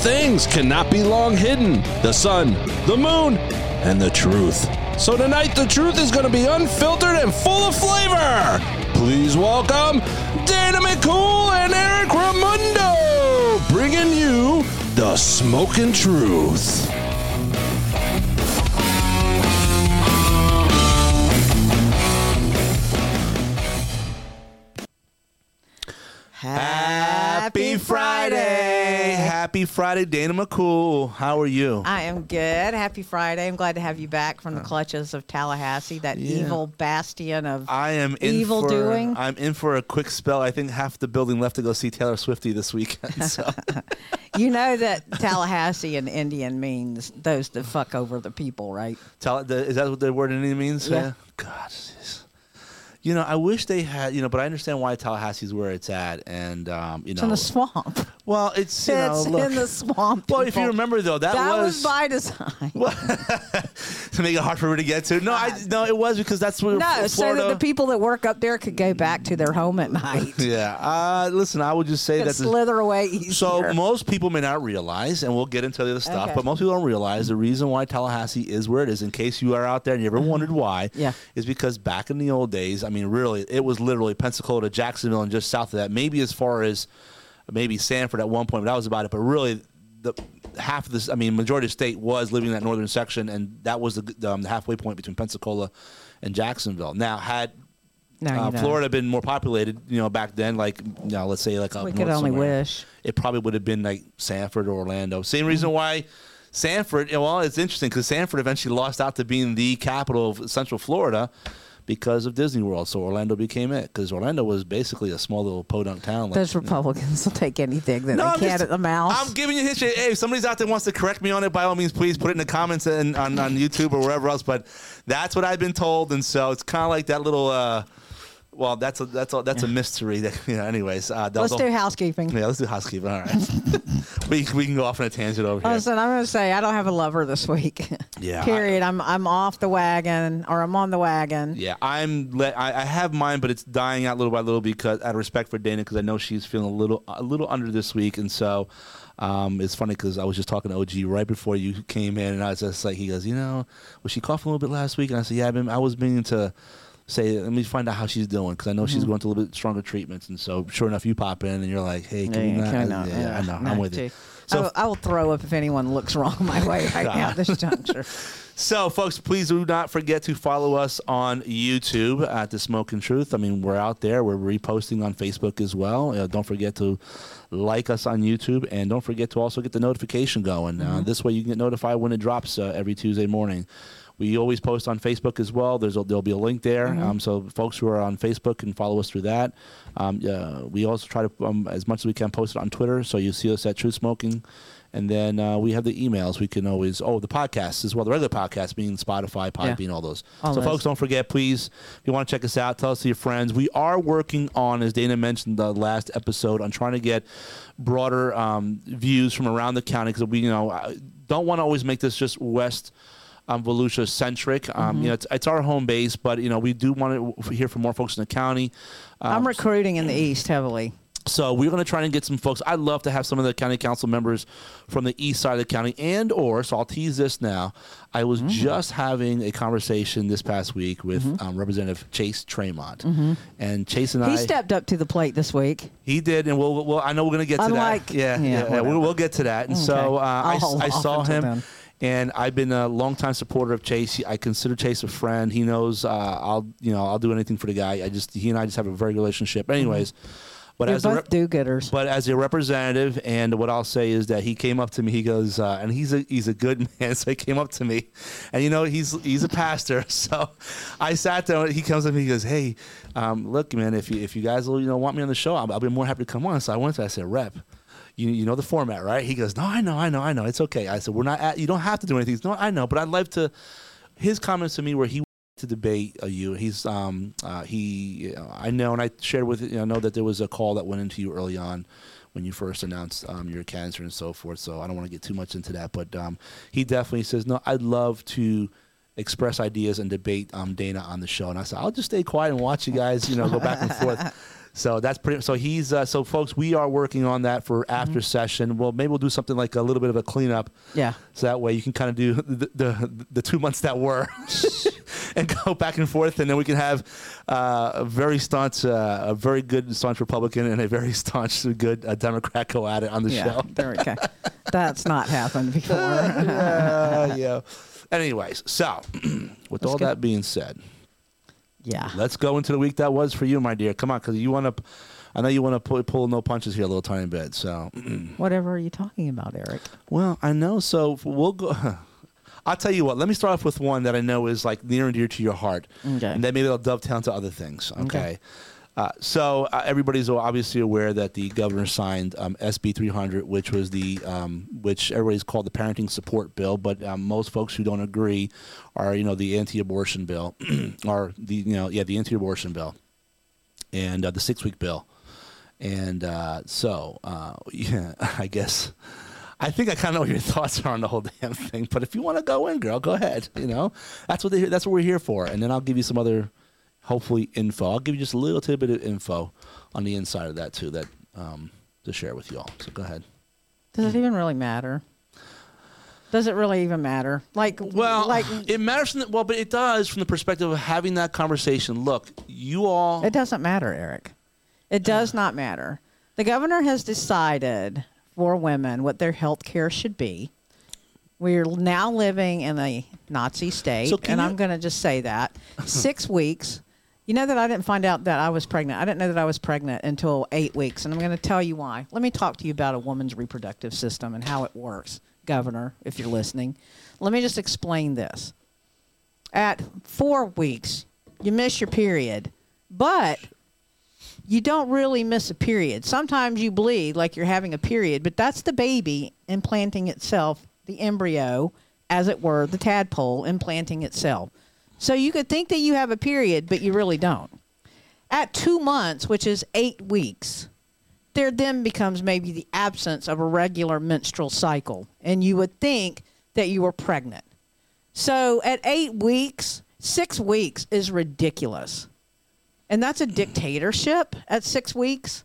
things cannot be long hidden the sun, the moon, and the truth. So tonight, the truth is going to be unfiltered and full of flavor. Please welcome Dana McCool and Eric Ramundo, bringing you the smoking truth. Happy. Happy Friday, Dana McCool. How are you? I am good. Happy Friday. I'm glad to have you back from the clutches of Tallahassee, that Uh. Yeah. evil bastion of I am in evil for, doing. I'm in for a quick spell. I think half the building left to go see Taylor Swifty this weekend. So you know that Tallahassee in Indian means those that fuck over the people, right? tell is that what the word in Indian means? Yeah. God. You know, I wish they had. You know, but I understand why Tallahassee's where it's at, and um, you It's know, in the swamp. well, it's you know, it's look. in the swamp. well, if you remember though, that, that was, was by design. to make it hard for her to get to. No, I no, it was because that's where no, so that the people that work up there could go back to their home at night. yeah. Uh, listen, I would just say that. the- slither away easier. So most people may not realize, and we'll get into the other stuff, Okay. but most people don't realize the reason why Tallahassee is where it is. In case you are out there and you ever wondered why. Yeah. is because back in the old days, I mean, really, it was literally Pensacola, to Jacksonville, and just south of that, maybe as far as maybe Sanford at one point, but that was about it. But really, the half of this, I mean, majority of the state was living in that northern section, and that was the, um, the halfway point between Pensacola and Jacksonville. Now, had No, you uh. Florida been more populated, you know, back then, like, you know, let's say like up We could only somewhere, wish. It probably would have been like Sanford or Orlando. Same Mm-hmm. reason why Sanford. Well, it's interesting because Sanford eventually lost out to being the capital of Central Florida because of Disney World. So Orlando became it because Orlando was basically a small little podunk town. like- Those Republicans will take anything that no, they I'm can just- at the mouth. I'm giving you history. Hey, if somebody's out there wants to correct me on it, by all means, please put it in the comments and on, on YouTube or wherever else. But that's what I've been told, and so it's kind of like that little. Uh, well, that's a that's a that's a mystery. That you know. Anyways, uh, Let's do housekeeping. Yeah, let's do housekeeping. All right, we we can go off on a tangent over here. Listen, I'm going to say I don't have a lover this week. Yeah, Period. I'm I'm off the wagon, or I'm on the wagon. Yeah, I'm. Le- I, I have mine, but it's dying out little by little because out of respect for Dana, because I know she's feeling a little a little under this week, and so um, it's funny because I was just talking to OG right before you came in, and I was just like, he goes, you know, was she coughing a little bit last week? And I said, yeah, I've been, I was meaning to say, let me find out how she's doing because I know Mm-hmm. she's going through a little bit stronger treatments, and so sure enough, you pop in and you're like, hey, can Yeah, not? can I not? Yeah, I know, no, I'm with you. So I, will, I will throw up if anyone looks wrong my way right now at this juncture. So, folks, please do not forget to follow us on YouTube at The Smoking Truth. I mean, we're out there. We're reposting on Facebook as well. Uh, don't forget to like us on YouTube, and don't forget to also get the notification going. Uh, this way, you can get notified when it drops uh, every Tuesday morning. We always post on Facebook as well. There's a, there'll be a link there, um, so folks who are on Facebook can follow us through that. Um, uh, we also try to, um, as much as we can, post it on Twitter. So you see us at Truth Smoking. And then uh, we have the emails. We can always oh the podcast as well. The regular podcast being Spotify, Podbean, all those. All so those. folks, don't forget, please, if you want to check us out, tell us to your friends. We are working on, as Dana mentioned the last episode, on trying to get broader um, views from around the county because we you know don't want to always make this just West. Um, Volusia centric. Um, Mm-hmm. You know, it's, it's our home base, but you know we do want to hear from more folks in the county. Um, I'm recruiting in the East heavily. so we're going to try and get some folks. I'd love to have some of the county council members from the east side of the county, and or so I'll tease this now. I was just having a conversation this past week with um, Representative Chase Tramont, and Chase and He I. He stepped up to the plate this week. He did, and we'll, we'll I know we're going to get to Unlike- that. Yeah, yeah, yeah, whatever. we'll, we'll get to that. And so uh, I, I saw him. then. And I've been a longtime supporter of Chase. I consider Chase a friend. He knows uh, I'll, you know, I'll do anything for the guy. I just he and I just have a very good relationship. Anyways, but You're as a both rep- do-gooders. but as a representative, and what I'll say is that he came up to me. He goes, uh, and he's a he's a good man. So he came up to me, and you know he's he's a pastor. So I sat there. He comes up to me. He goes, "Hey, um, look, man, if you if you guys will, you know want me on the show, I'll, I'll be more happy to come on." So I went to. I said, "Rep." You, you know the format, right? He goes, no, I know, I know, I know. It's okay. I said, we're not. At, you don't have to do anything. Goes, No, I know, but I'd like to. His comments to me were he wanted to debate uh, you. He's um uh, he uh, I know and I shared with you I know that there was a call that went into you early on when you first announced um, your cancer and so forth. So I don't want to get too much into that, but um, he definitely says no. I'd love to express ideas and debate um, Dana on the show. And I said, I'll just stay quiet and watch you guys, you know, go back and forth. So that's pretty. So he's uh, so folks, we are working on that for after session. Well, maybe we'll do something like a little bit of a cleanup. Yeah. So that way you can kind of do the the, the two months that were, and go back and forth, and then we can have uh, a very staunch, uh, a very good staunch Republican and a very staunch good uh, Democrat go at it on the Yeah. show. Go. That's not happened before. Yeah. Anyways, so with all go. that being said, yeah. let's go into the week that was for you, my dear. Come on, because you want to. I know you want to pull, pull no punches here a little tiny bit. So, Whatever are you talking about, Eric? well, I know. So we'll go. I'll tell you what. Let me start off with one that I know is like near and dear to your heart, Okay. and then maybe it'll dovetail into other things. Okay. Okay. Uh, so uh, everybody's obviously aware that the governor signed um, SB 300, which was the um, which everybody's called the parenting support bill, but um, most folks who don't agree are you know the anti-abortion bill, or the you know yeah the anti-abortion bill, and uh, the six-week bill, and uh, so uh, yeah I guess. I think I kind of know what your thoughts are on the whole damn thing, but if you want to go in, girl, go ahead. You know, that's what they, that's what we're here for, and then I'll give you some other, hopefully, info. I'll give you just a little tidbit of info on the inside of that too, that um, to share with you all. So go ahead. Does it even really matter? Does it really even matter? Like, Well, like it matters. From the, well, but it does from the perspective of having that conversation. Look, you all. It doesn't matter, Eric. It does not matter. The governor has decided for women what their health care should be. We're now living in a Nazi state, So and you- I'm going to just say that. Six weeks. You know that I didn't find out that I was pregnant. I didn't know that I was pregnant until eight weeks, and I'm going to tell you why. Let me talk to you about a woman's reproductive system and how it works, Governor, if you're listening. Let me just explain this. At four weeks, you miss your period, but you don't really miss a period. Sometimes you bleed like you're having a period, but that's the baby implanting itself, the embryo, as it were, the tadpole implanting itself. So you could think that you have a period, but you really don't. At two months, which is eight weeks, there then becomes maybe the absence of a regular menstrual cycle, and you would think that you were pregnant. So at eight weeks, six weeks is ridiculous. And that's a dictatorship at six weeks.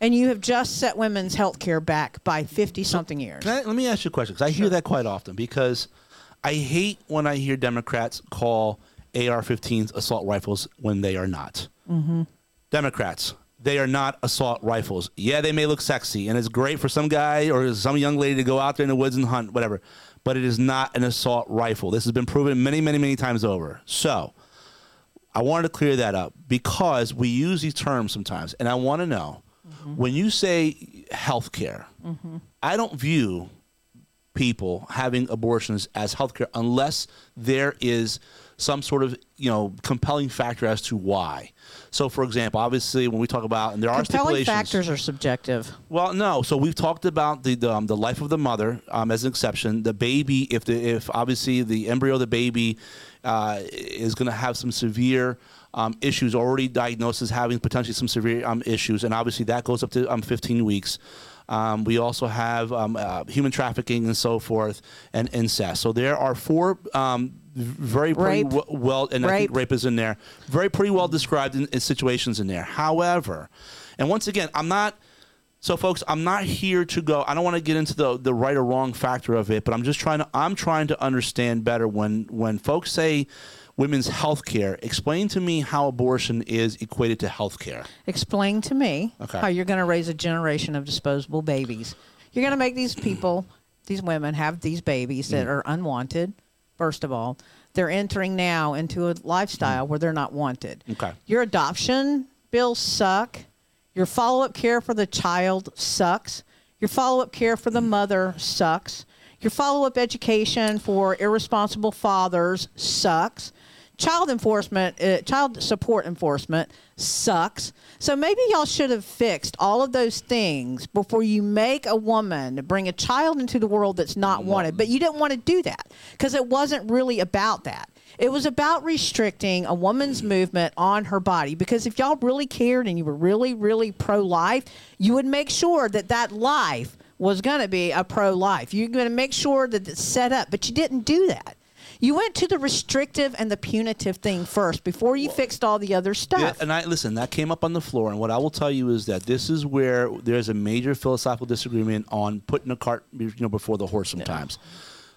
And you have just set women's health care back by 50 something years. I, let me ask you a question because I hear that quite often because I hate when I hear Democrats call AR-15s assault rifles when they are not. Mm-hmm. Democrats, they are not assault rifles. Yeah, they may look sexy and it's great for some guy or some young lady to go out there in the woods and hunt, whatever. But it is not an assault rifle. This has been proven many, many, many times over. So I wanted to clear that up because we use these terms sometimes, and I want to know when you say healthcare, I don't view people having abortions as healthcare unless there is some sort of you know compelling factor as to why. So, for example, obviously when we talk about and there are Compelling stipulations. factors are subjective. Well, no. So we've talked about the the, um, the life of the mother um, as an exception. The baby, if the if obviously the embryo of the baby uh, is going to have some severe um, issues, already diagnosed as having potentially some severe um, issues, and obviously that goes up to um, 15 weeks. Um, we also have um, uh, human trafficking and so forth, and incest. So there are four um, very pretty Rape. w- well, and I think Rape. rape is in there, very pretty well described in, in situations in there. However, and once again, I'm not. So, folks, I'm not here to go. I don't want to get into the the right or wrong factor of it, but I'm just trying to. I'm trying to understand better when when folks say women's health care. Explain to me how abortion is equated to health care. Explain to me Okay. how you're going to raise a generation of disposable babies. You're going to make these people, these women, have these babies Mm. that are unwanted, first of all. They're entering now into a lifestyle where they're not wanted. Mm. Okay. Your adoption bills suck. Your follow up care for the child sucks. Your follow up care for the mother sucks. Your follow up education for irresponsible fathers sucks. Child enforcement, uh, child support enforcement sucks. So maybe y'all should have fixed all of those things before you make a woman bring a child into the world that's not wanted. But you didn't want to do that because it wasn't really about that. It was about restricting a woman's movement on her body because if y'all really cared and you were really, really pro life, you would make sure that that life was going to be a pro life. You're going to make sure that it's set up, but you didn't do that. You went to the restrictive and the punitive thing first before you fixed all the other Yeah, stuff. and I listen. That came up on the floor, and what I will tell you is that this is where there's a major philosophical disagreement on putting a cart, you know, before the horse. Sometimes.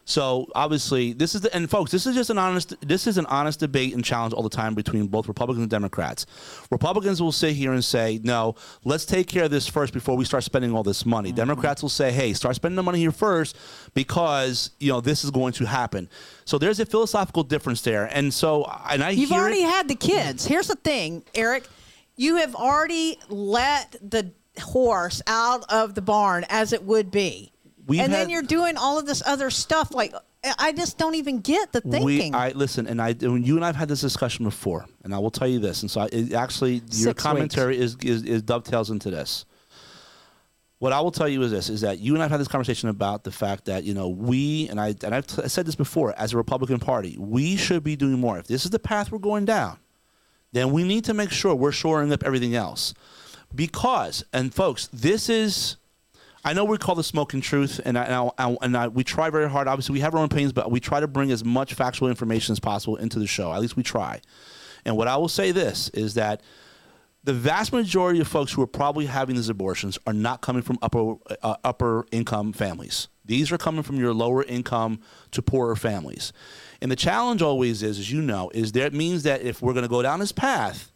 So obviously, this is the and folks, this is just an honest. This is an honest debate and challenge all the time between both Republicans and Democrats. Republicans will sit here and say, "No, let's take care of this first before we start spending all this money." Mm-hmm. Democrats will say, "Hey, start spending the money here first because you know this is going to happen." So there's a philosophical difference there, and so and I You've already it, had the kids. Mm-hmm. Here's the thing, Eric. You have already let the horse out of the barn as it would be. We've and then you're doing all of this other stuff. Like, I just don't even get the thinking. We, I listen, and I, when you and I've had this discussion before, and I will tell you this, and so I, it actually, your Six commentary is, is is dovetails into this. What I will tell you is this: is that you and I've had this conversation about the fact that you know we and I and I've t- said this before as a Republican Party, we should be doing more. If this is the path we're going down, then we need to make sure we're shoring up everything else, because and folks, this is I know we call this smoking truth, and I, and, I, and I, we try very hard. Obviously, we have our own opinions, but we try to bring as much factual information as possible into the show. At least we try. And what I will say this is that the vast majority of folks who are probably having these abortions are not coming from upper uh, upper income families. These are coming from your lower income to poorer families. And the challenge always is, as you know, is that it means that if we're going to go down this path,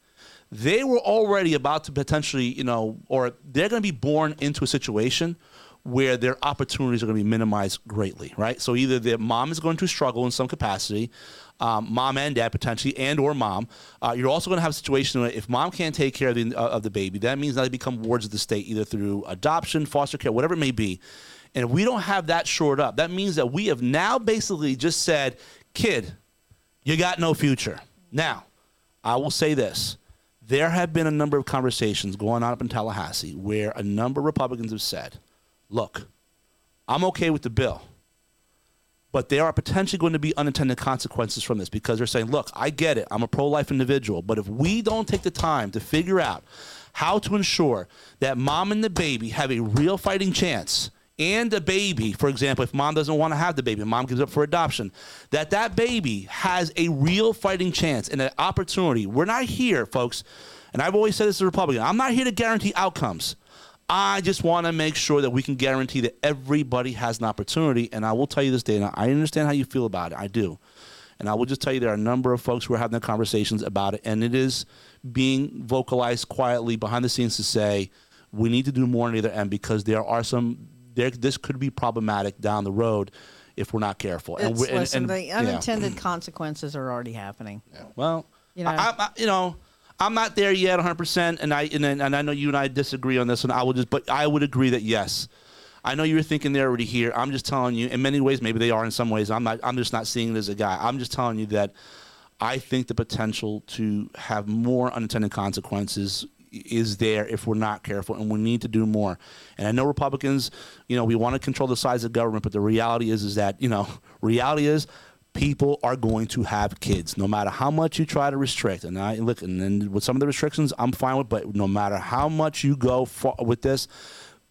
they were already about to potentially, you know, or they're going to be born into a situation where their opportunities are going to be minimized greatly, right? So either their mom is going to struggle in some capacity, um, mom and dad potentially, and or mom. Uh, you're also going to have a situation where if mom can't take care of the, uh, of the baby, that means that they become wards of the state, either through adoption, foster care, whatever it may be. And if we don't have that shored up, that means that we have now basically just said, kid, you got no future. Now, I will say this. There have been a number of conversations going on up in Tallahassee where a number of Republicans have said, look, I'm okay with the bill, but there are potentially going to be unintended consequences from this because they're saying, look, I get it. I'm a pro life individual, but if we don't take the time to figure out how to ensure that mom and the baby have a real fighting chance and a baby, for example, if mom doesn't want to have the baby, mom gives up for adoption, that that baby has a real fighting chance and an opportunity. We're not here, folks, and I've always said this as a Republican. I'm not here to guarantee outcomes. I just want to make sure that we can guarantee that everybody has an opportunity. And I will tell you this, Dana, I understand how you feel about it. I do. And I will just tell you there are a number of folks who are having conversations about it, and it is being vocalized quietly behind the scenes to say we need to do more on either end because there are some there this could be problematic down the road if we're not careful. It's, we- listen, the yeah. unintended consequences are already happening. Well, You know. I, I, you know, I'm not there yet 100, percent and I and, and I know you and I disagree on this, and I will just, but I would agree that yes. I know you're thinking they're already here. I'm just telling you. In many ways, maybe they are. In some ways, I'm not. I'm just not seeing it as a guy. I'm just telling you that I think the potential to have more unintended consequences is there if we're not careful, and we need to do more. And I know Republicans, you know, we want to control the size of government, but the reality is, is that you know, reality is people are going to have kids no matter how much you try to restrict and i look and then with some of the restrictions i'm fine with but no matter how much you go for, with this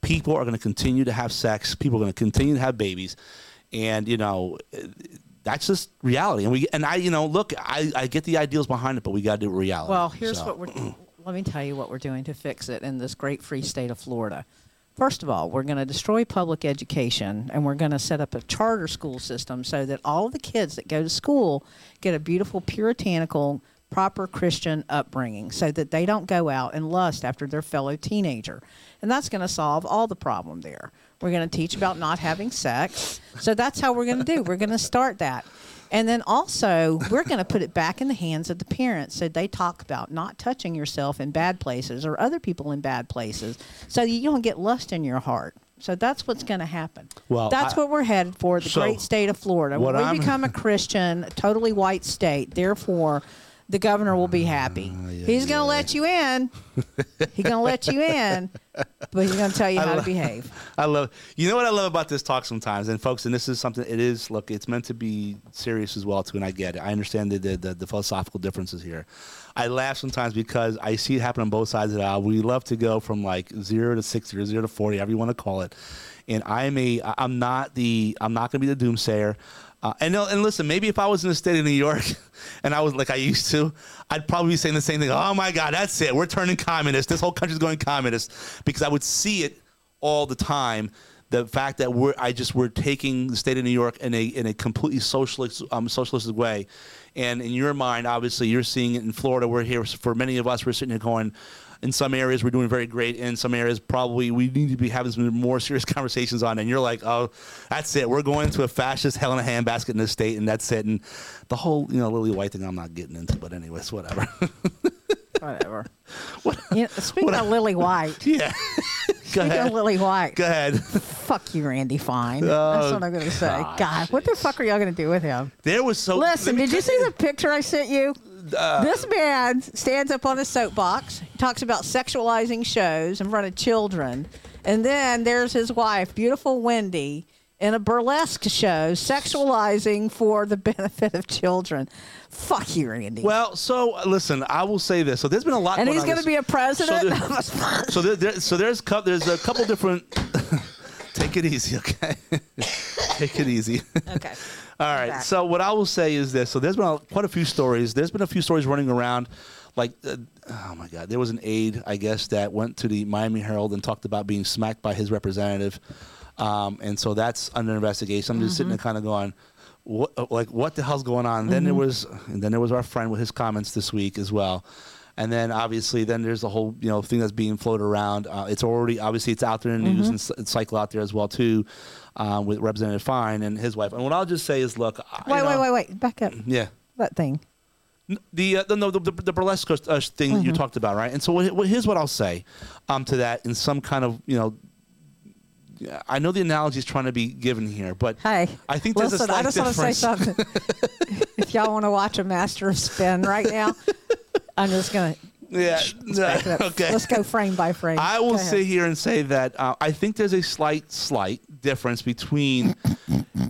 people are going to continue to have sex people are going to continue to have babies and you know that's just reality and we and i you know look i, I get the ideals behind it but we got to do it reality Well, here's So- what we're. let me tell you what we're doing to fix it in this great free state of Florida. First of all, we're going to destroy public education and we're going to set up a charter school system so that all the kids that go to school get a beautiful, puritanical, proper Christian upbringing so that they don't go out and lust after their fellow teenager. And that's going to solve all the problem there. We're going to teach about not having sex. So that's how we're going to do. We're going to start that. And then also, we're going to put it back in the hands of the parents so they talk about not touching yourself in bad places or other people in bad places so you don't get lust in your heart. So that's what's going to happen. Well, that's I- what we're headed for the So, great state of Florida. When we I'm- become a Christian, totally white state, therefore, the governor will be happy. Ah, he's going to let you in. he's going to let you in, but he's going to tell you how to behave. I love. You know what I love about this talk sometimes, and folks, and this is something. It is look. It's meant to be serious as well too, and I get it. I understand the the, the, the philosophical differences here. I laugh sometimes because I see it happen on both sides of the aisle. We love to go from like zero to sixty or zero to forty, however you want to call it. And I'm a. I'm not the. I'm not going to be the doomsayer. Uh, and no- and listen, maybe if I was in the state of New York, and I was like I used to, I'd probably be saying the same thing. Oh my God, that's it. We're turning communist. This whole country's going communist because I would see it all the time. The fact that we're I just we're taking the state of New York in a in a completely socialist um, way, and in your mind, obviously, you're seeing it in Florida. We're here for many of us. We're sitting here going. In some areas, we're doing very great. In some areas, probably we need to be having some more serious conversations on. And you're like, oh, that's it. We're going to a fascist hell in a handbasket in this state, and that's it. And the whole, you know, Lily White thing, I'm not getting into. But anyways, whatever. Whatever. You know, speaking of Lily White, yeah. Go speaking ahead. of Lily White, Go ahead. fuck you, Randy Fine. Oh, That's what I'm going to say. God, what the fuck are y'all going to do with him? There was so. Listen, did you see the picture I sent you? Uh, this man stands up on a soapbox, talks about sexualizing shows in front of children, and then there's his wife, beautiful Wendy, in a burlesque show, sexualizing for the benefit of children. Fuck you, Randy. Well, so listen, I will say this. So there's been a lot. and going he's going to be a president. So, there, so, there, there, so there's cou- there's a couple different. take it easy, okay? take it easy. okay. All right. So what I will say is this. So there's been a, quite a few stories. There's been a few stories running around. Like, uh, oh my God, there was an aide, I guess, that went to the Miami Herald and talked about being smacked by his representative, um, and so that's under investigation. I'm just sitting there Mm-hmm. kind of going, what, uh, like, what the hell's going on? Then there was, and then there was our friend with his comments this week as well. And then obviously, then there's the whole you know thing that's being floated around. Uh, it's already obviously it's out there in the Mm-hmm. news and cycle out there as well too, um, with Representative Fine and his wife. And what I'll just say is, look, I- you Wait, wait, wait, wait. Back up. yeah. That thing. The uh, the, no, the, the, the burlesque uh, thing Mm-hmm. that you talked about, right? And so what, what, here's what I'll say um, to that in some kind of you know. I know the analogy is trying to be given here, but Hey, I think there's listen, a slight I just want to say difference. something. if y'all want to watch a master of spin right now, I'm just going to yeah, up. okay. Let's go frame by frame. I will sit here and say that uh, I think there's a slight, slight difference between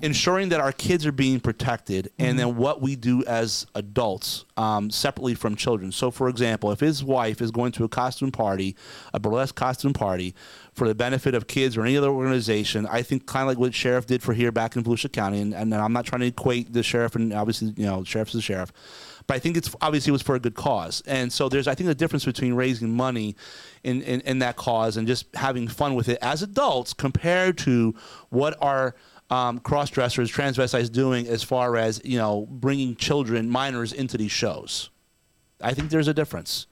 ensuring that our kids are being protected and then what we do as adults um, separately from children. So, for example, if his wife is going to a costume party, a burlesque costume party, for the benefit of kids or any other organization, I think kind of like what sheriff did for here back in Volusia County, and, and I'm not trying to equate the sheriff and obviously you know sheriff's the sheriff, but I think it's obviously it was for a good cause, and so there's I think a difference between raising money in, in, in that cause and just having fun with it as adults compared to what our um, cross dressers, transvestites doing as far as you know bringing children, minors into these shows. I think there's a difference.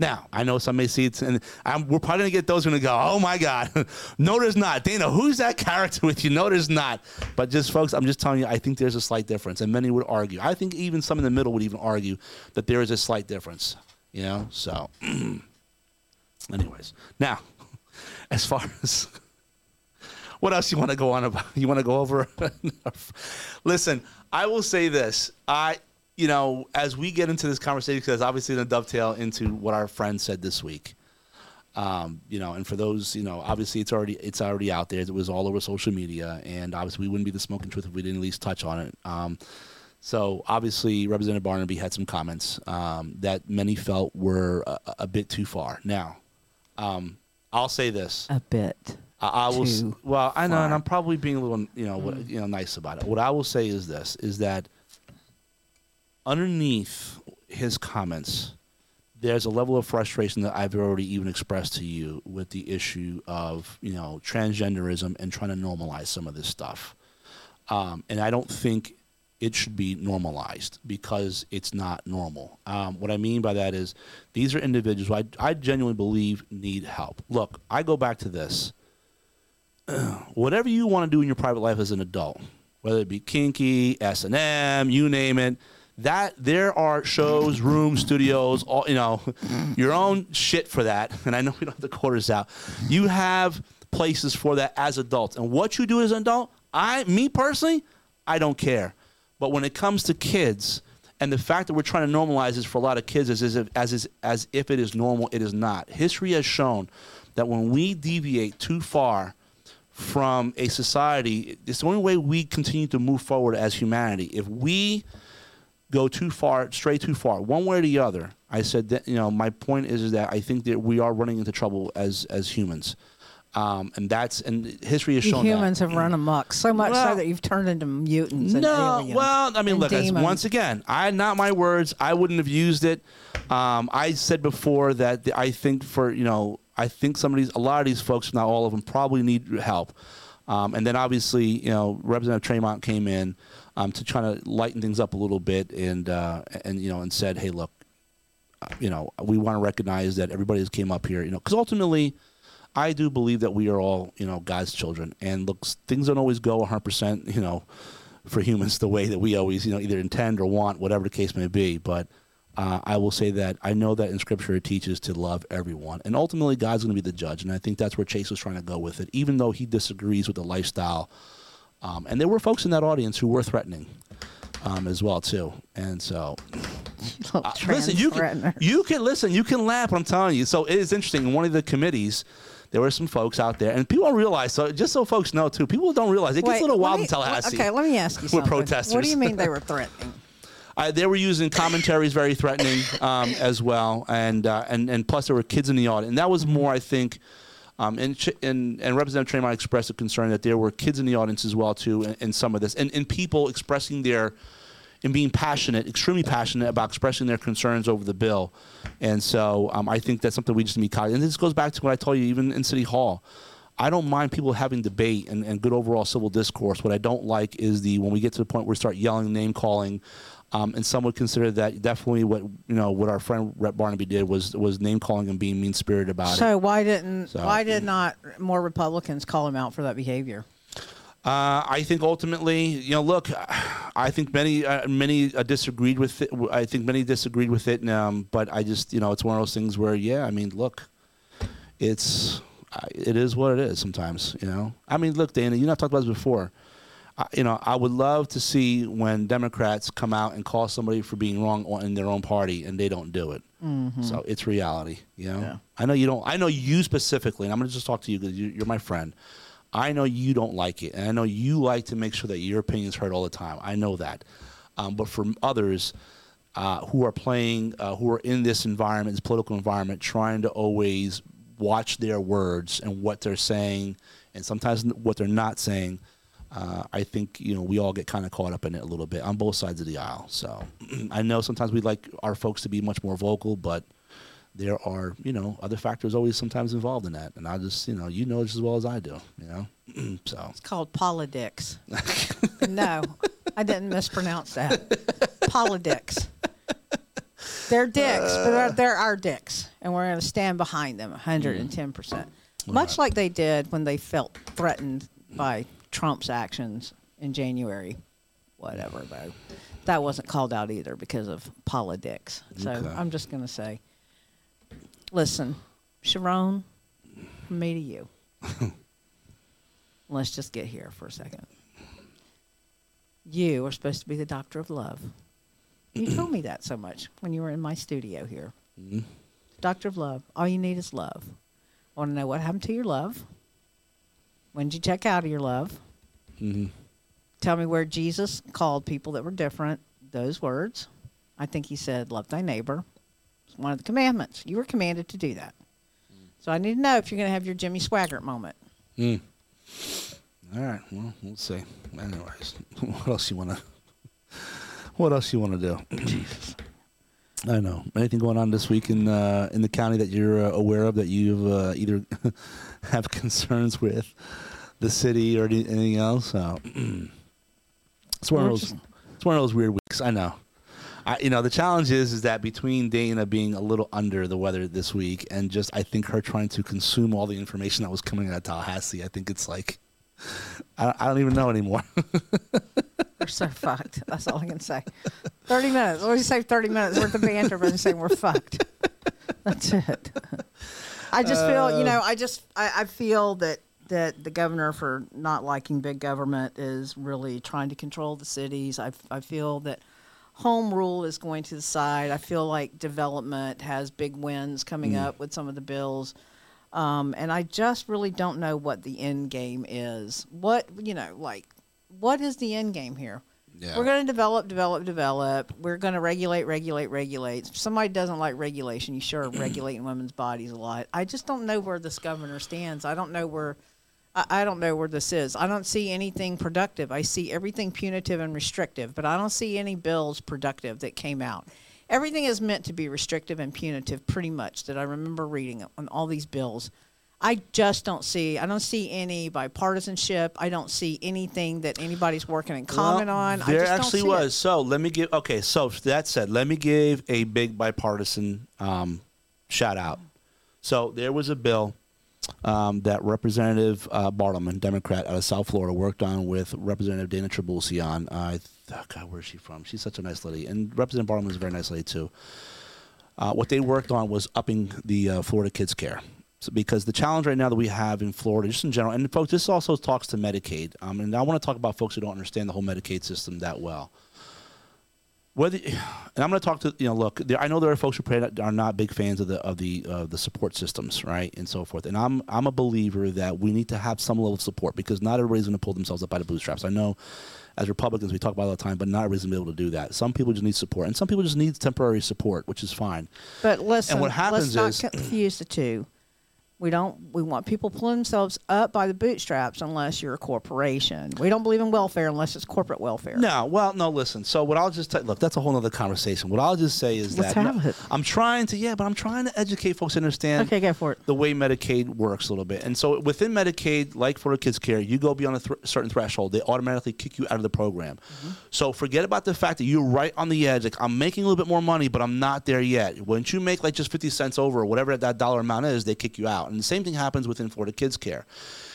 Now, I know some may see it, and I'm, we're probably going to get those going to go, oh my God. no, there's not. Dana, who's that character with you? No, there's not. But just, folks, I'm just telling you, I think there's a slight difference. And many would argue. I think even some in the middle would even argue that there is a slight difference. You know? So, anyways. Now, as far as. What else you want to go on about? You want to go over? Listen, I will say this. I, you know, as we get into this conversation, because obviously going to dovetail into what our friend said this week. Um, you know, and for those, you know, obviously it's already it's already out there. It was all over social media, and obviously we wouldn't be the smoking truth if we didn't at least touch on it. Um, so obviously, Representative Barnaby had some comments um, that many felt were a, a bit too far. Now, um, I'll say this. a bit. I, I will. s- Well, I know, and. I'm probably being a little, you know, what, you know, nice about it. What I will say is this: is that underneath his comments, there's a level of frustration that I've already even expressed to you with the issue of, you know, transgenderism and trying to normalize some of this stuff. Um, and I don't think it should be normalized because it's not normal. Um, what I mean by that is these are individuals who I, I genuinely believe need help. Look, I go back to this. Whatever you want to do in your private life as an adult, whether it be kinky, S and M, you name it, that there are shows, rooms, studios, all you know, your own shit for that. And I know we don't have the quarters out. You have places for that as adults, and what you do as an adult, I, me personally, I don't care. But when it comes to kids, and the fact that we're trying to normalize this for a lot of kids is as if, as, is, as if it is normal, it is not. History has shown that when we deviate too far from a society, it's the only way we continue to move forward as humanity. If we go too far, stray too far, one way or the other, I said that you know my point is, is that I think that we are running into trouble as as humans. Um, and that's and history has shown that. humans have run amok so much Well- so that you've turned into mutants and No, well, I mean, look, as- once again, I not my words. I wouldn't have used it. Um, I said before that the- I think for you know, I think some of these, a lot of these folks, not all of them, probably need help. Um, and then obviously, you know, Representative Tramont came in um, to try to lighten things up a little bit, and uh, and you know, and said, hey, look, uh, you know, we want to recognize that everybody that came up here, you know, because ultimately, I do believe that we are all, you know, God's children. And look, things don't always go 100%, you know, for humans the way that we always, you know, either intend or want, whatever the case may be. But uh, I will say that I know that in Scripture it teaches to love everyone. And ultimately, God's going to be the judge. And I think that's where Chase was trying to go with it, even though he disagrees with the lifestyle. Um, and there were folks in that audience who were threatening um, as well, too. And so uh, listen, you can, you can listen. You can laugh. I'm telling you. So it is interesting. In one of the committees, there were some folks out there, and people don't realize. So just so folks know too, people don't realize it gets Wait, a little wild me- in Tallahassee. Okay, let me ask you something. protesters. What do you mean they were threatening? Uh, they were using commentaries very threatening um, as well, and uh, and and plus there were kids in the audience, and that was more, I think. Um, and, and and Representative Tramont expressed a concern that there were kids in the audience as well too, in, in some of this, and, and people expressing their and being passionate, extremely passionate about expressing their concerns over the bill, and so um, I think that's something we just need to be cognizant. And this goes back to what I told you, even in City Hall. I don't mind people having debate and, and good overall civil discourse. What I don't like is the when we get to the point where we start yelling, name calling, um, and some would consider that definitely what you know what our friend Rep Barnaby did was was name calling and being mean spirited about it. So why didn't So- why did not more Republicans call him out for that behavior? Uh, I think ultimately, you know, look, I think many uh, many uh, disagreed with it. I think many disagreed with it, um, but I just, you know, it's one of those things where, yeah, I mean, look, it's it is what it is. Sometimes, you know, I mean, look, Dana, you know, I've talked about this before. I, you know, I would love to see when Democrats come out and call somebody for being wrong on- in their own party, and they don't do it. So it's reality, you know. Yeah. I know you don't. I know you specifically, and I'm going to just talk to you because you, you're my friend. I know you don't like it, and I know you like to make sure that your opinion's heard all the time. I know that. Um, but for others uh, who are playing, uh, who are in this environment, this political environment, trying to always watch their words and what they're saying, and sometimes what they're not saying, uh, I think you know we all get kind of caught up in it a little bit on both sides of the aisle. So I know sometimes we'd like our folks to be much more vocal, but there are you know other factors always sometimes involved in that, and I just you know you know just as well as I do, you know. so It's called politics. no, I didn't mispronounce that. Politics. They're dicks, but they're, they're our dicks, and we're going to stand behind them 110%. Much like they did when they felt threatened by Trump's actions in January. Whatever, though. That wasn't called out either because of politics. So Okay. I'm just going to say listen, Sharon, from me to you. Let's just get here for a second. You are supposed to be the doctor of love. You told me that so much when you were in my studio here. Mhm. Doctor of love. All you need is love. I want to know what happened to your love. When did you check out of your love? mhm. Tell me where Jesus called people that were different those words. I think he said, Love thy neighbor. It's one of the commandments. You were commanded to do that. So I need to know if you're going to have your Jimmy Swaggart moment. Mm. All right. Well, we'll see. Anyways, what else you want to? What else you want to do? I know. Anything going on this week in uh, in the county that you're uh, aware of that you've uh, either have concerns with the city or anything else? So, it's one of those. It's one of those weird weeks. I know. I, you know, the challenge is is that between Dana being a little under the weather this week and just I think her trying to consume all the information that was coming out of Tallahassee, I think it's like I, I don't even know anymore. We're so fucked. That's all I can say. 30 minutes. Let me say 30 minutes worth of banter, but saying we're fucked. That's it. I just feel, you know, I just, I, I feel that, that the governor, for not liking big government, is really trying to control the cities. I, I feel that home rule is going to the side. I feel like development has big wins coming up with some of the bills. Um, and I just really don't know what the end game is. What, you know, like, what is the end game here? Yeah. We're going to develop, develop, develop. We're going to regulate, regulate, regulate. If somebody doesn't like regulation, you sure are regulating women's bodies a lot. I just don't know where this governor stands. I don't know where. I I don't know where this is. I don't see anything productive. I see everything punitive and restrictive, but I don't see any bills productive that came out. Everything is meant to be restrictive and punitive, pretty much, that I remember reading on all these bills. I just don't see. I don't see any bipartisanship. I don't see anything that anybody's working in common Well, on. There I just actually don't see was. So let me give. Okay, so that said, let me give a big bipartisan um, shout out. So there was a bill um, that Representative uh, Bartleman, Democrat out of South Florida, worked on with Representative Dana Trabulsy on. Uh, oh God, where's she from? She's such a nice lady, and Representative Bartleman is a very nice lady too. Uh, what they worked on was upping the uh, Florida kids care. So because the challenge right now that we have in Florida, just in general, and folks, this also talks to Medicaid. Um, and I want to talk about folks who don't understand the whole Medicaid system that well. Whether, and I'm going to talk to you know, look, there, I know there are folks who pray are not big fans of the of the uh, the support systems, right, and so forth. And I'm I'm a believer that we need to have some level of support because not everybody's going to pull themselves up by the bootstraps. I know as Republicans, we talk about it all the time, but not everybody's going to be able to do that. Some people just need support, and some people just need temporary support, which is fine. But listen, what happens let's not is- confuse the two. We don't. We want people pulling themselves up by the bootstraps unless you're a corporation. We don't believe in welfare unless it's corporate welfare. No, well, no. Listen. So what I'll just tell look, that's a whole other conversation. What I'll just say is Let's that have it. I'm trying to, yeah, but I'm trying to educate folks to understand. Okay, go for it. The way Medicaid works a little bit, and so within Medicaid, like for kids care, you go beyond a th- certain threshold, they automatically kick you out of the program. Mm-hmm. So forget about the fact that you're right on the edge. Like I'm making a little bit more money, but I'm not there yet. Once you make like just 50 cents over or whatever that dollar amount is, they kick you out. And the same thing happens within Florida Kids Care.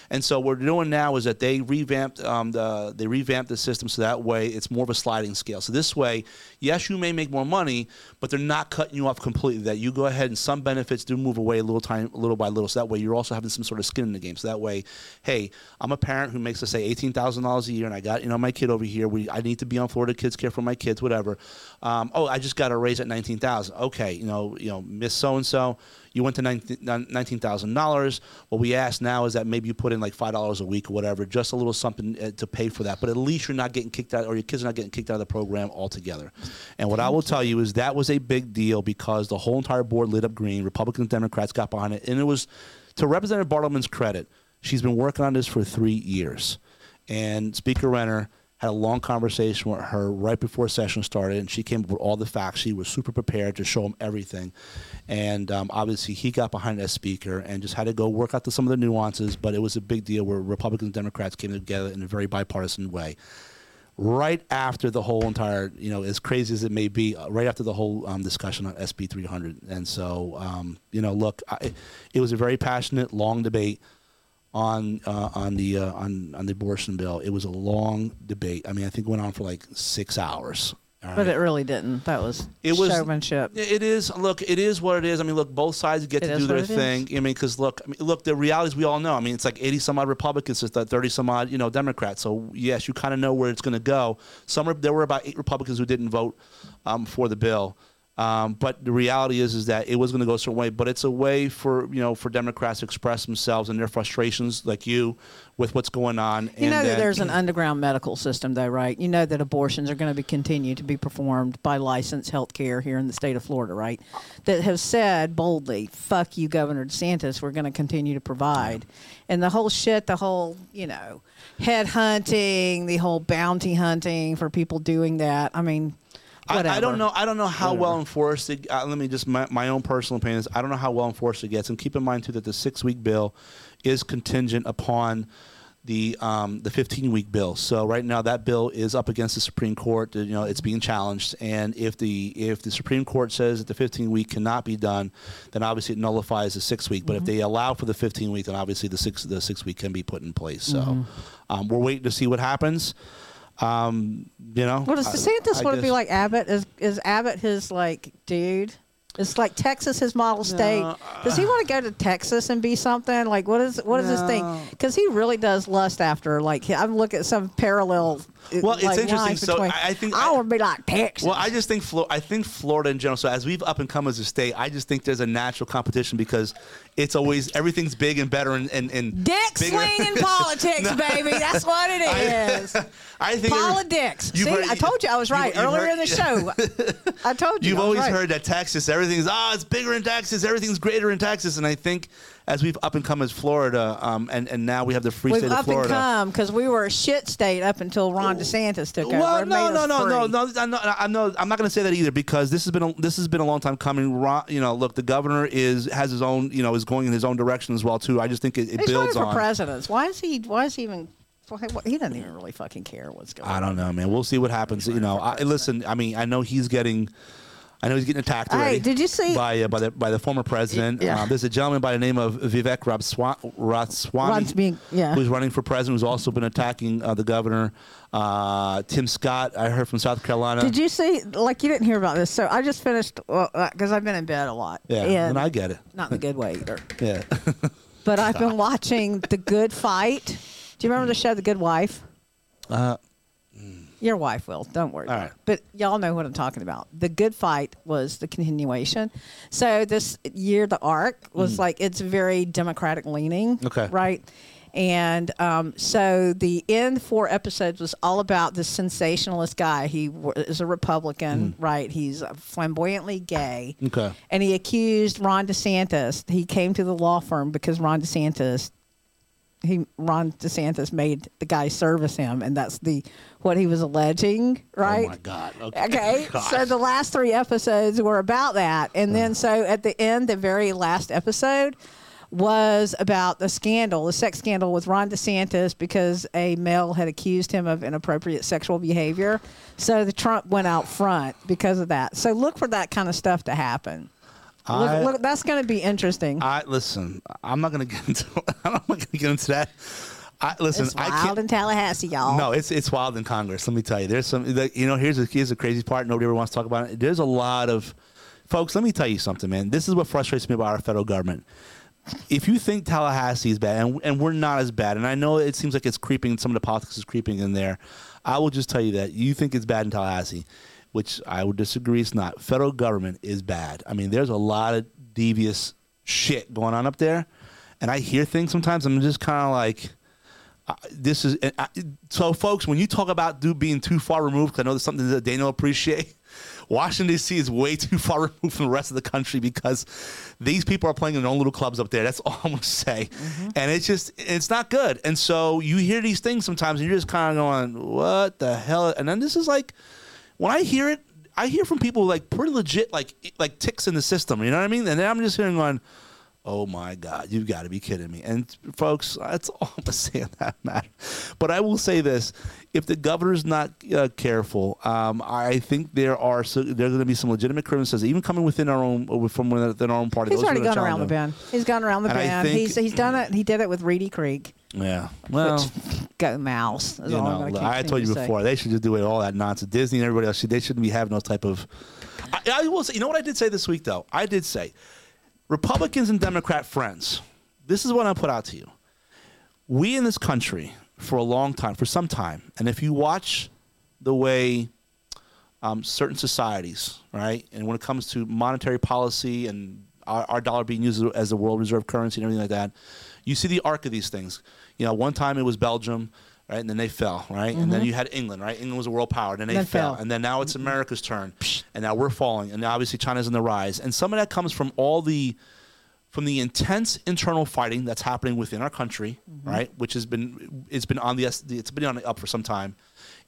And so what we're doing now is that they revamped um, the they revamped the system so that way it's more of a sliding scale. So this way, yes, you may make more money, but they're not cutting you off completely. That you go ahead and some benefits do move away a little time, little by little. So that way you're also having some sort of skin in the game. So that way, hey, I'm a parent who makes let's say eighteen thousand dollars a year, and I got you know my kid over here. We I need to be on Florida Kids Care for my kids, whatever. Um, oh, I just got a raise at nineteen thousand. Okay, you know you know Miss So and So you went to nineteen thousand dollars. What we ask now is that maybe you put in like five dollars a week or whatever, just a little something uh, to pay for that. But at least you're not getting kicked out, or your kids are not getting kicked out of the program altogether. And what I will tell you is that was a big deal because the whole entire board lit up green. Republicans, Democrats got behind it, and it was to Representative Bartleman's credit. She's been working on this for three years, and Speaker Renner had a long conversation with her right before session started, and she came up with all the facts. She was super prepared to show him everything, and um, obviously he got behind that speaker and just had to go work out the, some of the nuances. But it was a big deal where Republicans and Democrats came together in a very bipartisan way. Right after the whole entire, you know, as crazy as it may be, uh, right after the whole um, discussion on SB 300, and so, um, you know, look, I, it was a very passionate, long debate on uh, on the uh, on on the abortion bill. It was a long debate. I mean, I think it went on for like six hours. All But it really didn't. That was It was showmanship. It is. Look, it is what it is. I mean, look, both sides get It to do their thing. I mean, because look, I mean, look, the reality is we all know. I mean, it's like eighty some odd Republicans, that thirty some odd, you know, Democrats. So yes, you kind of know where it's going to go. Some there were about eight Republicans who didn't vote um, for the bill. Um, but the reality is, is that it was going to go a certain way. But it's a way for you know for Democrats to express themselves and their frustrations, like you, with what's going on. You and know that there's an underground medical system, though, right? You know that abortions are going to be continue to be performed by licensed healthcare here in the state of Florida, right? That have said boldly, "Fuck you, Governor DeSantis. We're going to continue to provide." And the whole shit, the whole you know, head hunting, the whole bounty hunting for people doing that. I mean. I, I don't know. I don't know how Whatever. well enforced. It, uh, let me just my, my own personal opinion is I don't know how well enforced it gets. And keep in mind too that the six week bill is contingent upon the um, the 15 week bill. So right now that bill is up against the Supreme Court. You know it's being challenged, and if the if the Supreme Court says that the 15 week cannot be done, then obviously it nullifies the six week. But if they allow for the 15 week, then obviously the six the six week can be put in place. So um, we're waiting to see what happens. Um, you know, Well, does I- DeSantis I want to be like Abbott? Is is Abbott his like dude? It's like Texas his model state. Uh, does he want to go to Texas and be something? Like what is what is his thing? Because he really does lust after like I'm looking at some parallel uh, Well, it's interesting. So between- I- I think I I- want to be like Texas. Well, I just think Flo- I think Florida in general. So as we've up and come as a state, I just think there's a natural competition because it's always everything's big and better and and, and Dick bigger. swinging politics, baby. That's what it is. I think Politics. See, heard- I told you I was right earlier heard- in the show. I told you. You've I always right. heard that Texas, everything's ah, it's bigger in Texas, everything's greater in Texas, and I think as we've up and come as Florida, um, and and now we have the free We've state up of Florida. and come because we were a shit state up until Ron DeSantis took over. Well, no, no, us no, no, free. no, I'm not, I'm not. Going to say that either because this has been a, this has been a long time coming. Ron- You know, look, the governor is has his own, you know, is going in his own direction as well too. I just think it, it He's builds for on. president. Why is he? Why is he even? He doesn't even really fucking care what's going on. I don't know, man. We'll see what happens. You know, I, listen. I mean, I know he's getting. I know he's getting attacked already. Hey, did you see- by uh, by the by the former president? Yeah. Um, there's a gentleman by the name of Vivek Ramaswamy, yeah. who's running for president. Who's also been attacking uh, the governor. Uh, Tim Scott, I heard from South Carolina. Did you see? Like you didn't hear about this. So I just finished because I've been in bed a lot. Yeah, and I get it. Not in a good way either. Yeah. But I've been watching The Good Fight. Do you remember the show The Good Wife? Uh, Your wife will. Don't worry. All about right. it. But y'all know what I'm talking about. The Good Fight was the continuation. So this year, the arc was like it's very Democratic leaning. Mm. Okay. Right. And um, so the end four episodes was all about this sensationalist guy. He w- is a Republican, right? He's flamboyantly gay. Mm. Okay. And he accused Ron DeSantis. He came to the law firm because Ron DeSantis he Ron DeSantis made the guy service him, and that's the what he was alleging, right? Oh my God. Okay. Okay, oh, so the last three episodes were about that, and then so at the end, the very last episode was about the scandal, the sex scandal with Ron DeSantis because a male had accused him of inappropriate sexual behavior. So the Trump went out front because of that. So look for that kind of stuff to happen. I- look, look, that's going to be interesting. I listen. I'm not going to get into. I'm not going to get into that. I listen. it's I wild can't. in Tallahassee, y'all. No, it's it's wild in Congress. Let me tell you, there's some. the- You know, here's a, here's the crazy part. Nobody ever wants to talk about it. There's a lot of, folks. Let me tell you something, man. This is what frustrates me about our federal government. If you think Tallahassee is bad, and, and we're not as bad, and I know it seems like it's creeping, some of the politics is creeping in there. I will just tell you that you think it's bad in Tallahassee, which I would disagree. It's not. Federal government is bad. I mean, there's a lot of devious shit going on up there, and I hear things sometimes. I'm just kind of like uh, this is I, so folks when you talk about dude being too far removed 'cause i know there's something that daniel appreciate washington d.c is way too far removed from the rest of the country because these people are playing in their own little clubs up there. That's all i'm to say. And it's just it's not good. And so you hear these things sometimes and you're just kind of going what the hell? And then this is like when i hear it i hear from people like pretty legit like like ticks in the system you know what i mean? And then i'm just hearing going Oh my God, you've got to be kidding me. And folks, that's all I'm going to say on that matter. But I will say this if the governor's not uh, careful, um, I think there are so, there's going to be some legitimate criticism, even coming within our own, from within our own party. He's already gone around the bend. He's gone around the And bend. think- he's he's done it. He did it with Reedy Creek. Yeah. Well, Go mouse. You know, I told you to before, they should just do it all that nonsense. Disney and everybody else, they shouldn't be having those type of. I, I will say, you know what I did say this week though? I did say, Republicans and Democrat friends. This is what I put out to you. We in this country for a long time, for some time, and if you watch the way um, certain societies, right, and when it comes to monetary policy and our, our dollar being used as a world reserve currency and everything like that, you see the arc of these things. You know, one time it was Belgium, right, and then they fell, right, and then you had England, right. England was a world power, then they Mm-hmm. Then fell, fell. and then now it's America's turn, and now we're falling, and obviously China's on the rise, and some of that comes from all the from the intense internal fighting that's happening within our country, right? Which has been it's been on the it's been on the up for some time,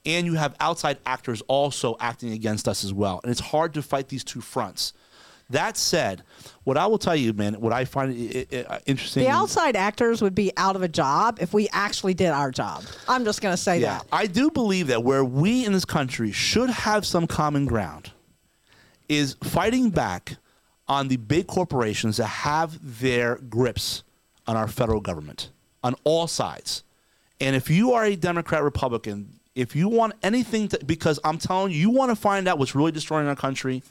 and you have outside actors also acting against us as well, and it's hard to fight these two fronts. That said, what I will tell you, man, what I find interesting. The outside actors would be out of a job if we actually did our job. I'm just going to say Yeah, that. I do believe that where we in this country should have some common ground is fighting back on the big corporations that have their grips on our federal government on all sides. And if you are a Democrat Republican, if you want anything to, because I'm telling you, you want to find out what's really destroying our country,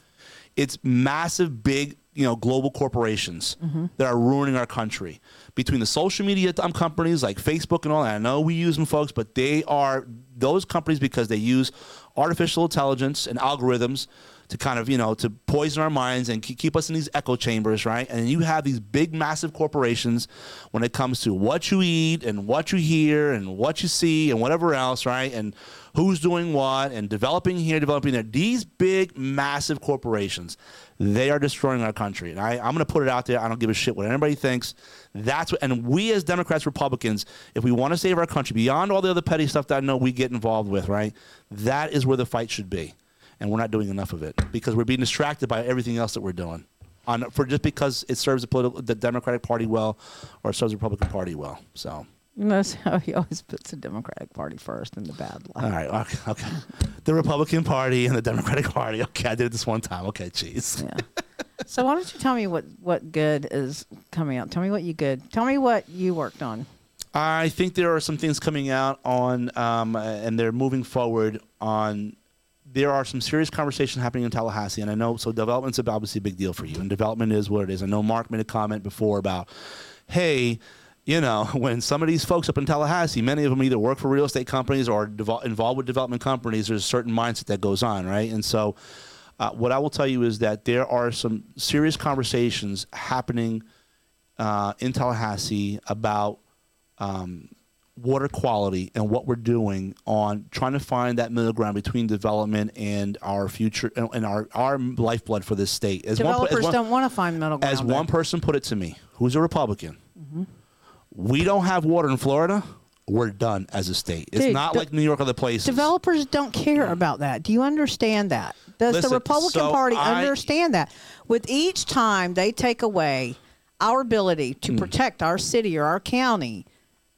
it's massive, big you know global corporations mm-hmm. that are ruining our country. Between the social media companies like Facebook and all that, I know we use them, folks, but they are those companies because they use artificial intelligence and algorithms to kind of you know to poison our minds and keep us in these echo chambers right? And you have these big massive corporations when it comes to what you eat and what you hear and what you see and whatever else right? And who's doing what and developing here developing there. These big massive corporations they are destroying our country. And I, i'm going to put it out there i don't give a shit what anybody thinks. That's what and we as democrats republicans if we want to save our country beyond all the other petty stuff that i know we get involved with right that is where the fight should be. And we're not doing enough of it because we're being distracted by everything else that we're doing. On for just because it serves the the Democratic Party well or serves the Republican Party well. So That's how he always puts the Democratic Party first in the bad light. all right, okay, okay. the Republican Party and the Democratic Party. Okay, I did it this one time. Okay, jeez. Yeah. so why don't you tell me what what good is coming out? Tell me what you good. Tell me what you worked on. I think there are some things coming out on, um, and they're moving forward on. There are some serious conversations happening in Tallahassee, and I know so. Development's obviously a big deal for you, and development is what it is. I know Mark made a comment before about, hey, you know, when some of these folks up in Tallahassee, many of them either work for real estate companies or devol- involved with development companies. There's a certain mindset that goes on, right? And so, uh, what I will tell you is that there are some serious conversations happening uh, in Tallahassee about um, water quality and what we're doing on trying to find that middle ground between development and our future and, our, our lifeblood for this state. As one, Developers as one, don't want to find middle ground. as one person put it to me, who's a Republican, Mm-hmm. We don't have water in Florida. We're done as a state. It's Dude, not like New York or other places. Developers don't care about that. Do you understand that? Does Listen, the Republican so Party I- understand that? With each time they take away our ability to Hmm. protect our city or our county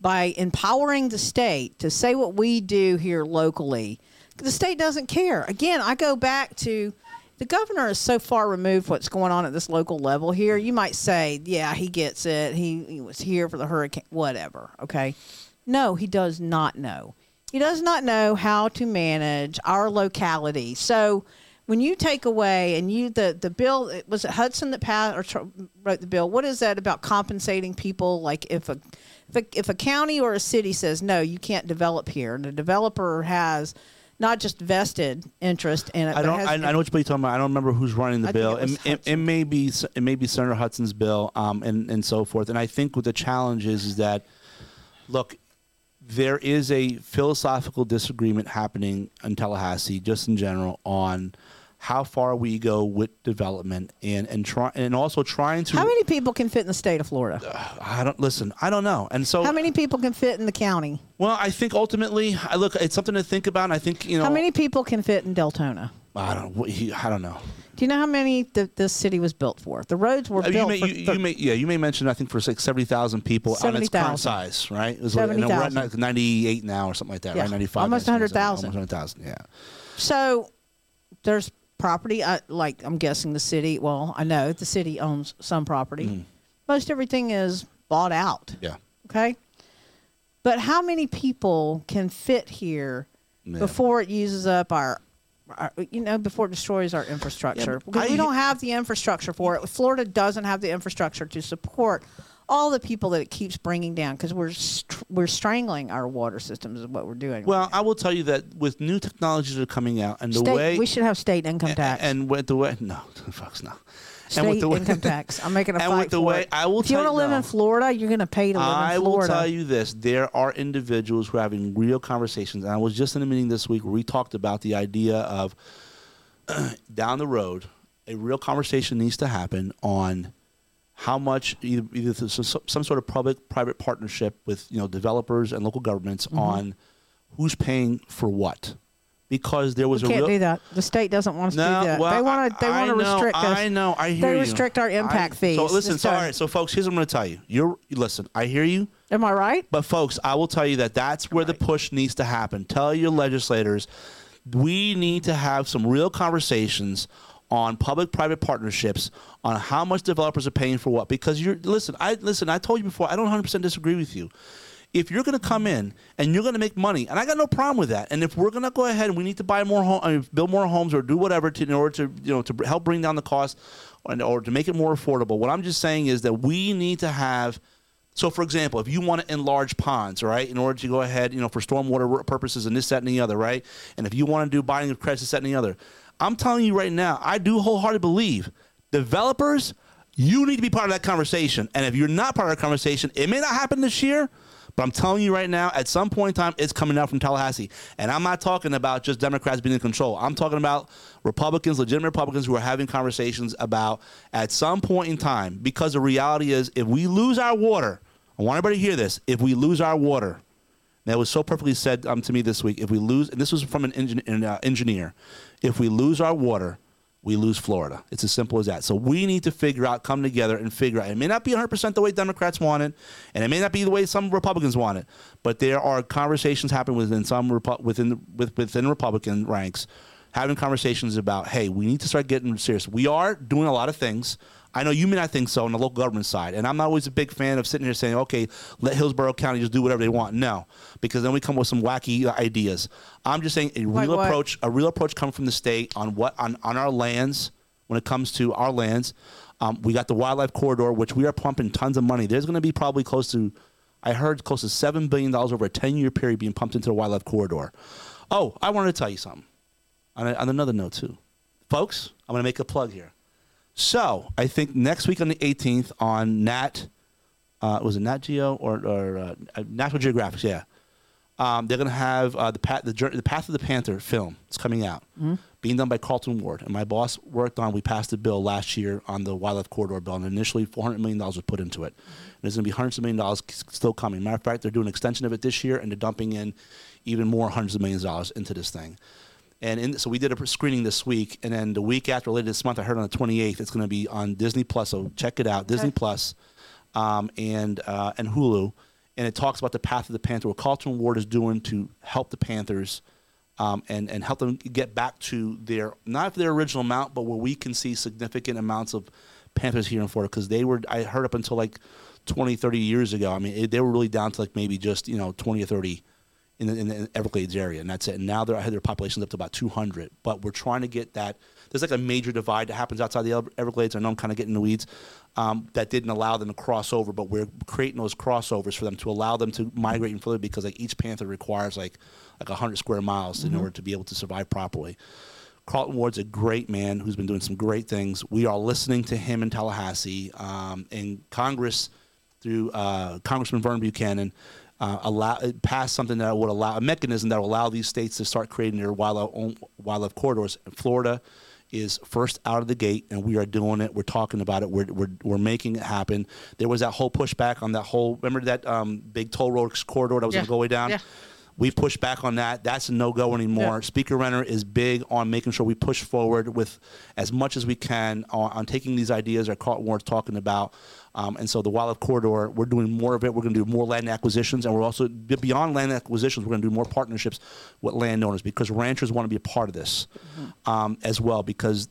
by empowering the state to say what we do here locally, the state doesn't care. Again, I go back to the governor is so far removed what's going on at this local level here. You might say, yeah, he gets it. He, he was here for the hurricane, whatever. Okay. No, he does not know. He does not know how to manage our locality. So when you take away and you the the bill was it Hudson that passed or wrote the bill. What is that about compensating people? Like if a if a, if a county or a city says no, you can't develop here, and the developer has not just vested interest in it. I don't. I, I know what you're talking about. I don't remember who's running the I bill. it, it, it may be. It may be Senator Hudson's bill, um, and and so forth. And I think what the challenge is is that, look, there is a philosophical disagreement happening in Tallahassee, just in general, on how far we go with development and and try and also trying to. how many people can fit in the state of Florida? I don't listen. I don't know. And so, How many people can fit in the county? well, I think ultimately, I look. It's something to think about. And I think you know. How many people can fit in Deltona? I don't. I don't know. Do you know how many th- this city was built for? The roads were Uh, built you may, for you, you may, yeah, you may mention I think for like seventy thousand people on its current 70,000. size, right? It was like- and we're at 70,000. ninety eight now or something like that, Yeah, right? Ninety five, almost 100,000. almost hundred thousand, yeah. So there's property, I, like I'm guessing the city. Well, I know the city owns some property. Mm-hmm. Most everything is bought out. Yeah. Okay. But how many people can fit here Yeah. before it uses up our, our, you know, before it destroys our infrastructure? but because we don't have the infrastructure for it. Florida doesn't have the infrastructure to support all the people that it keeps bringing down because we're str- we're strangling our water systems is what we're doing. right Well, I will tell you that with new technologies that are coming out and the State, way we should have state income tax. and with the way no, fucks no. state and with the way, income tax. I'm making a and fight with the way it. I will if you tell want to live no. in Florida, you're going to pay to live I in will tell you this: there are individuals who are having real conversations, and I was just in a meeting this week where we talked about the idea of down the road, a real conversation needs to happen on how much either, either through some, sort of public-private partnership with you know developers and local governments Mm-hmm. on who's paying for what, because there was we a can't real do that. The state doesn't want us no, to do that. well, they want to. They want to restrict us. I know. I hear They you. restrict our impact I- fees. So listen. So, all right. So, folks, here's what I'm going to tell you. You're listen. I hear you. Am I right? But folks, I will tell you that that's where the push needs to happen. Tell your legislators we need to have some real conversations on public-private partnerships on how much developers are paying for what because you're listen, I listen, I told you before, I don't 100% disagree with you. if you're going to come in and you're going to make money, and I got no problem with that. And if we're going to go ahead and we need to buy more home, I mean, build more homes or do whatever to, in order to you know to help bring down the cost or, or to make it more affordable. What I'm just saying is that we need to have. So, for example, if you want to enlarge ponds, right, in order to go ahead, you know, for stormwater purposes and this, that, and the other, right, and if you want to do buying of credits, this, that, and the other, I'm telling you right now, I do wholeheartedly believe developers, you need to be part of that conversation. And if you're not part of that conversation, it may not happen this year, but I'm telling you right now, at some point in time, it's coming out from Tallahassee. And I'm not talking about just Democrats being in control. I'm talking about Republicans, legitimate Republicans who are having conversations about at some point in time, because the reality is if we lose our water, I want everybody to hear this, if we lose our water, that was so perfectly said um, to me this week. If we lose, and this was from an, engin- an uh, engineer, if we lose our water, we lose Florida. It's as simple as that. So we need to figure out, come together and figure out. It may not be 100% the way Democrats want it, and it may not be the way some Republicans want it, but there are conversations happening within some within within Republican ranks, having conversations about, hey, we need to start getting serious. We are doing a lot of things. I know you may not think so on the local government side, and I'm not always a big fan of sitting here saying, "Okay, let Hillsborough County just do whatever they want." No, because then we come with some wacky ideas. I'm just saying a real approach, a real approach coming from the state on what on, on our lands when it comes to our lands. Um, we got the wildlife corridor, which we are pumping tons of money. There's going to be probably close to, I heard, close to seven billion dollars over a 10 year period being pumped into the wildlife corridor. Oh, I wanted to tell you something. On, a, on another note too, folks, I'm going to make a plug here. So I think next week on the 18th on Nat, uh, was it Nat Geo or, or uh, National Geographic? Yeah, um, they're going to have uh, the, path, the, the Path of the Panther film. It's coming out, being done by Carlton Ward. And my boss worked on. We passed a bill last year on the wildlife corridor bill, and initially 400 million dollars was put into it. And there's going to be hundreds of million dollars still coming. Matter of fact, they're doing an extension of it this year, and they're dumping in even more hundreds of millions of dollars into this thing. And in, so we did a screening this week, and then the week after, later this month, I heard on the 28th, it's going to be on Disney Plus. So check it out, Disney Plus, um, and uh, and Hulu, and it talks about the path of the Panther, what Carlton Ward is doing to help the Panthers, um, and and help them get back to their not their original amount, but where we can see significant amounts of Panthers here in Florida because they were I heard up until like 20, 30 years ago. I mean, it, they were really down to like maybe just you know 20 or 30 in the, in the Everglades area, and that's it. And now they're, their population's up to about 200. But we're trying to get that. There's like a major divide that happens outside the Everglades. I know I'm kind of getting in the weeds. Um, that didn't allow them to cross over, but we're creating those crossovers for them to allow them to migrate in further because like each panther requires like like 100 square miles in order to be able to survive properly. Carlton Ward's a great man who's been doing some great things. We are listening to him in Tallahassee. Um, and Congress, through uh, Congressman Vernon Buchanan, uh, allow passed something that would allow a mechanism that will allow these states to start creating their wildlife own wildlife corridors. And Florida is first out of the gate, and we are doing it. We're talking about it. We're we're, we're making it happen. There was that whole pushback on that whole. Remember that um, big toll road corridor that was Yeah. going to go way down. Yeah. We pushed back on that. That's a no go anymore. Yeah. Speaker Renner is big on making sure we push forward with as much as we can on, on taking these ideas that Carlton Ward's talking about. Um, and so the wildlife corridor, we're doing more of it. We're going to do more land acquisitions, and we're also beyond land acquisitions. We're going to do more partnerships with landowners because ranchers want to be a part of this um, as well. Because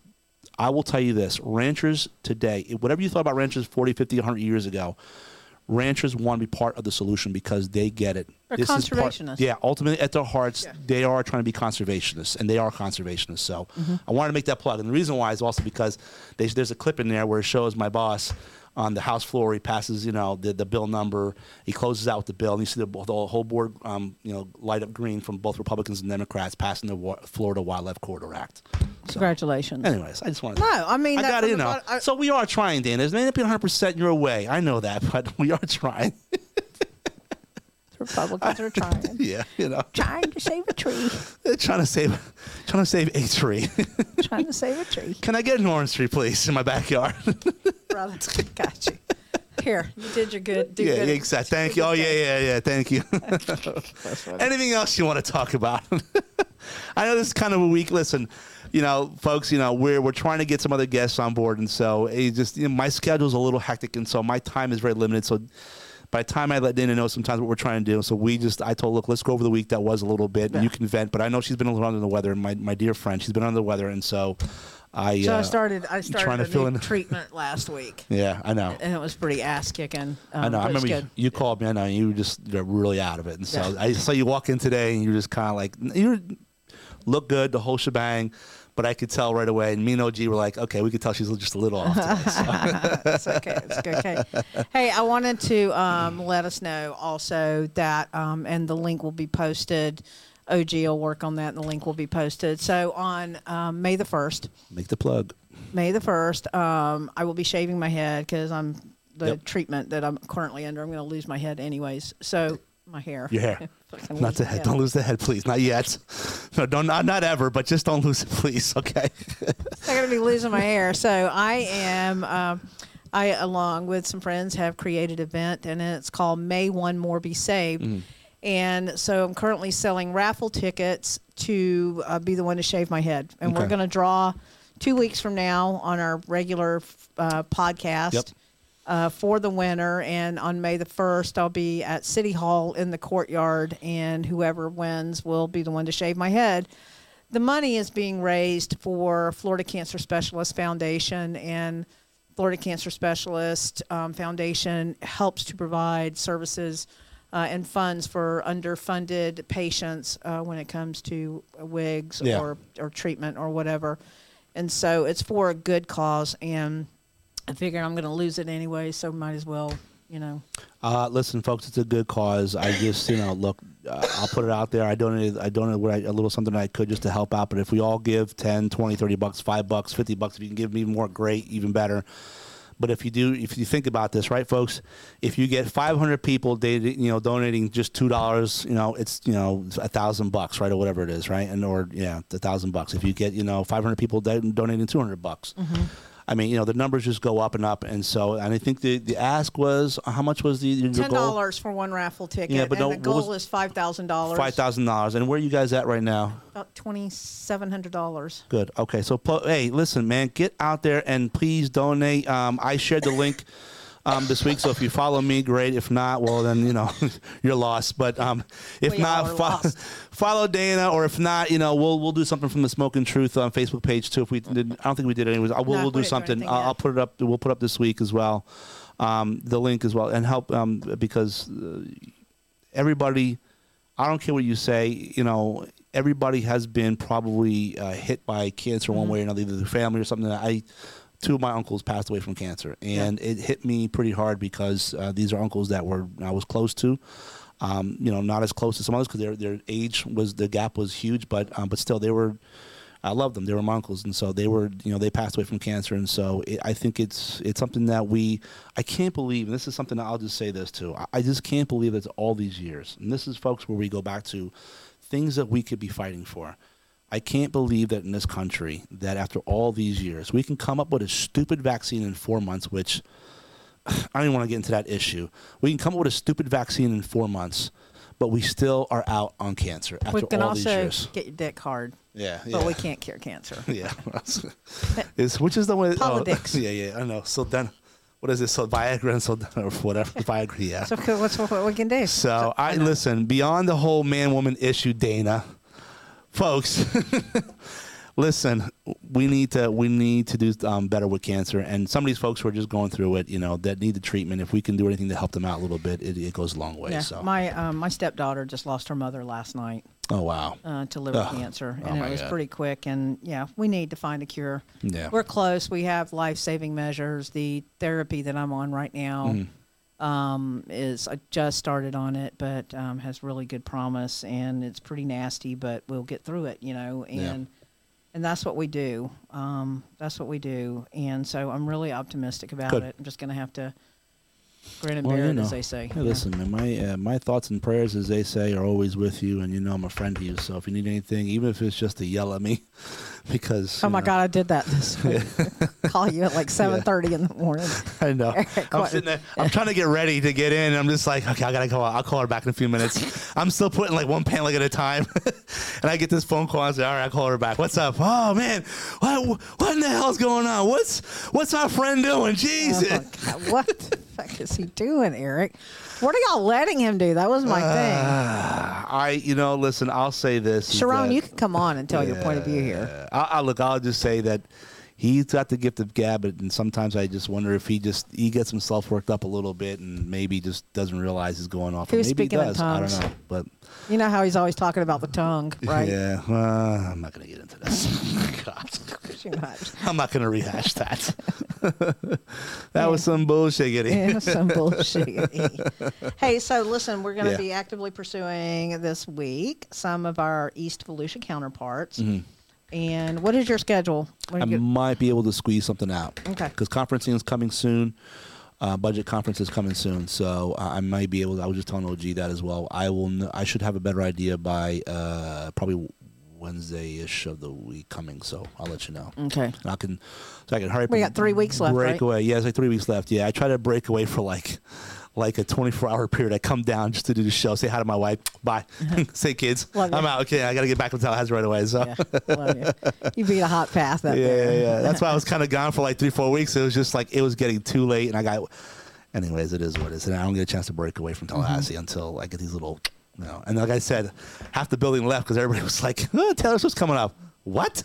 I will tell you this: ranchers today, whatever you thought about ranchers 40, 50, 100 years ago, ranchers want to be part of the solution because they get it. They're This is part- conservationists. yeah, ultimately at their hearts, Yeah. they are trying to be conservationists, and they are conservationists. So I wanted to make that plug, and the reason why is also because they, there's a clip in there where it shows my boss on the House floor. He passes, you know, the, the bill number. He closes out with the bill, and you see the, the whole board, um, you know, light up green from both Republicans and Democrats passing the Wa- Florida Wildlife Corridor Act. So, Congratulations. anyways, I just wanted. No, I mean, I got it, you know. I- so we are trying, Dan. It may not be 100 percent your way. I know that, but we are trying. Republicans are trying. yeah, you know, trying to save a tree. They're trying to save, trying to save a tree. trying to save a tree. Can I get an orange tree, please, in my backyard? Brother, got you. Here, you did your good. Do yeah, good. exactly. Thank you. Oh, yeah, yeah, yeah. Thank you. Anything else you want to talk about? I know this is kind of a week. Listen, you know, folks, you know, we're we're trying to get some other guests on board, and so it just you know, my schedule's a little hectic, and so my time is very limited. So by the time I let Dana know sometimes what we're trying to do, so we just I told look, let's go over the week that was a little bit. Yeah. You can vent, but I know she's been a little under the weather. and My my dear friend, she's been under the weather, and so I. So uh, I started. I started trying to fill new in- treatment last week, Yeah, I know. and it was pretty ass kicking. Um, I know. I remember you, you called me. I know and you were just you're really out of it, and so Yeah. I saw you walk in today, and you were just kind of like you look good, the whole shebang. But I could tell right away, and me and OG were like, okay, we could tell she's just a little off. Today, it's okay. It's okay. Hey, I wanted to um, let us know also that, um, and the link will be posted. OG will work on that, and the link will be posted. So on um, May the first, Make the plug. May the first, um, I will be shaving my head because I'm the Yep. treatment that I'm currently under. I'm going to lose my head anyways. So my hair. Your hair. Fucking Not lose the head. Don't lose the head, please. Not yet. No, don't not, not ever. But just don't lose it, please. Okay. I'm going to be losing my hair. So I am. Um, I, along with some friends, have created an event, and it's called "May One More Be Saved." And so I'm currently selling raffle tickets to uh, be the one to shave my head, and we're Okay. going to draw two weeks from now on our regular uh, podcast. Yep. Uh, for the winner, and on May the first, I'll be at City Hall in the courtyard, and whoever wins will be the one to shave my head the money is being raised for Florida Cancer Specialist Foundation and Florida Cancer Specialist um, Foundation helps to provide services uh, and funds for underfunded patients uh, when it comes to wigs Yeah. or, or treatment or whatever. And so it's for a good cause. And I figure I'm going to lose it anyway, so might as well, you know. Uh, listen, folks, it's a good cause. I just, you know, look, uh, I'll put it out there. I donated, I donated what I, a little something I could just to help out. But if we all give 10, 20, 30 bucks, 5 bucks, 50 bucks, if you can give me more, great, even better. But if you do, if you think about this, right, folks, if you get 500 people, dating, you know, donating just two dollars, you know, it's you know a thousand bucks, right, or whatever it is, right, and or yeah, a thousand bucks. If you get you know 500 people donating 200 bucks, mm-hmm. I mean, you know, the numbers just go up and up, and so, and I think the the ask was how much was the your Ten goal? dollars for one raffle ticket, Yeah, but and don't- the goal is five thousand dollars. Five thousand dollars, and where are you guys at right now? About twenty seven hundred dollars. Good. Okay. So, hey, listen, man, get out there and please donate. Um, I shared the link um, this week, so if you follow me, great. If not, well, then you know you're lost. But um, if We not, fo- follow Dana, or if not, you know, we'll we'll do something from the Smoking Truth on Facebook page too. If we did, I don't think we did anyways. I will we'll do something. I'll. I'll put it up. We'll put up this week as well. Um, the link as well, and help um, because uh, everybody I don't care what you say. You know, everybody has been probably uh, hit by cancer Mm-hmm. one way or another, either their family or something. I, two of my uncles passed away from cancer, and it hit me pretty hard because uh, these are uncles that were I was close to. Um, you know, not as close as some others because their their age was the gap was huge, but um, but still they were. I love them. They were my uncles, and so they were. You know, they passed away from cancer, and so it, I think it's it's something that we. I can't believe, and this is something that I'll just say this too. I, I just can't believe it's all these years, and this is folks where we go back to things that we could be fighting for. I can't believe that in this country, that after all these years, we can come up with a stupid vaccine in four months, which I don't even want to get into that issue. We can come up with a stupid vaccine in four months, but we still are out on cancer after We can all these also years. get your dick hard, Yeah, but we can't cure cancer. Yeah, is which is the way? Oh, politics. Oh, yeah, yeah, I know. So then, what is it? So Viagra and so or whatever. Viagra, yeah. So what's what we can do? So I listen beyond the whole man woman issue, Dana, folks. listen, we need to we need to do um, better with cancer, and some of these folks who are just going through it, you know, that need the treatment. If we can do anything to help them out a little bit, it, it goes a long way. yeah, So, my um, my stepdaughter just lost her mother last night oh wow, uh, to liver Ugh. cancer, Oh, and my it was God. pretty quick. And yeah, we need to find a cure. yeah, We're close. We have life saving measures. The therapy that I'm on right now Mm-hmm. Um, is I just started on it, but um, has really good promise, and it's pretty nasty, but we'll get through it, you know. And Yeah. and that's what we do. Um, that's what we do. And so I'm really optimistic about Good. it. I'm just gonna have to grin and Well, bear you know. as they say. Hey, know. listen, man. My uh, my thoughts and prayers, as they say, are always with you, and you know I'm a friend to you. So if you need anything, even if it's just to yell at me, because Oh my know, God, I did that this week. Call you at like 7:30 in the morning. I know. I'm sitting there. I'm trying to get ready to get in. And I'm just like, okay, I gotta go. I'll call her back in a few minutes. I'm still putting like one pan leg at a time, and I get this phone call. I say, all right, I'll call her back. What's up? Oh man, what what in the hell's going on? What's what's our friend doing? Oh, Jesus. God, what? Fuck is he doing, Eric? What are y'all letting him do? That was my thing. I, you know, listen. I'll say this. Sharon, that- you can come on and tell your point of view here. Uh, I, I look. I'll just say that he's got the gift of gab, and sometimes I just wonder if he just he gets himself worked up a little bit, and maybe just doesn't realize he's going off. or Who's maybe he speaking in does. I don't know, but You know how he's always talking about the tongue, right? yeah, uh, I'm not going to get into this. God. Too much. I'm not going to rehash that. that was some bullshit. Yeah, some bullshit. hey, so listen, we're going to Yeah. be actively pursuing this week some of our East Volusia counterparts. And what is your schedule? When I you might be able to squeeze something out. Okay. Because conferencing is coming soon. Uh, budget conference is coming soon, so I I might be able. To, I was just telling OG that as well. I will. Kn- I should have a better idea by uh, probably Wednesday ish of the week coming. So I'll let you know. okay. And I can. So I can hurry. up We and got three weeks left, Break right? away. Yeah, it's like three weeks left. Yeah, I try to break away for like. Like a 24 hour period, I come down just to do the show, say hi to my wife, bye, uh-huh. say kids, Love I'm you. out. Okay, I got to get back to Tallahassee right away. So, Yeah, you. You beat a hot path up yeah, there. yeah, yeah. That's why I was kind of gone for like three, four weeks. It was just like it was getting too late, and I got. Anyways, it is what it is, and I don't get a chance to break away from Tallahassee mm-hmm. until I get these little, you know. And like I said, half the building left because everybody was like, oh, "Taylor Swift's coming up." What?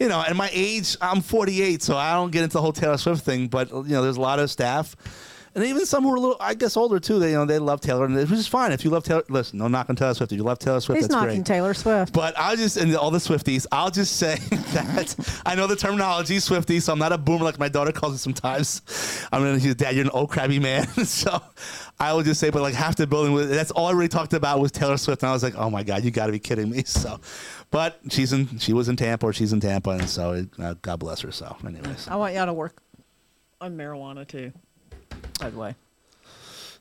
You know, and my age, I'm 48, so I don't get into the whole Taylor Swift thing. But you know, there's a lot of staff. And even some who are a little, I guess, older too. They, you know, they love Taylor, and which is fine. If you love Taylor, listen, no knock on Taylor Swift. If you love Taylor Swift, He's that's knocking great. Taylor Swift. But I'll just and all the Swifties, I'll just say that I know the terminology Swifty, so I'm not a boomer like my daughter calls it sometimes. I'm gonna she's dad, you're an old crabby man. so I will just say, but like half the building was that's all I really talked about was Taylor Swift, and I was like, oh my god, you got to be kidding me. So, but she's in she was in Tampa or she's in Tampa, and so it, uh, God bless her. So, anyways, I want y'all to work on marijuana too. By the way.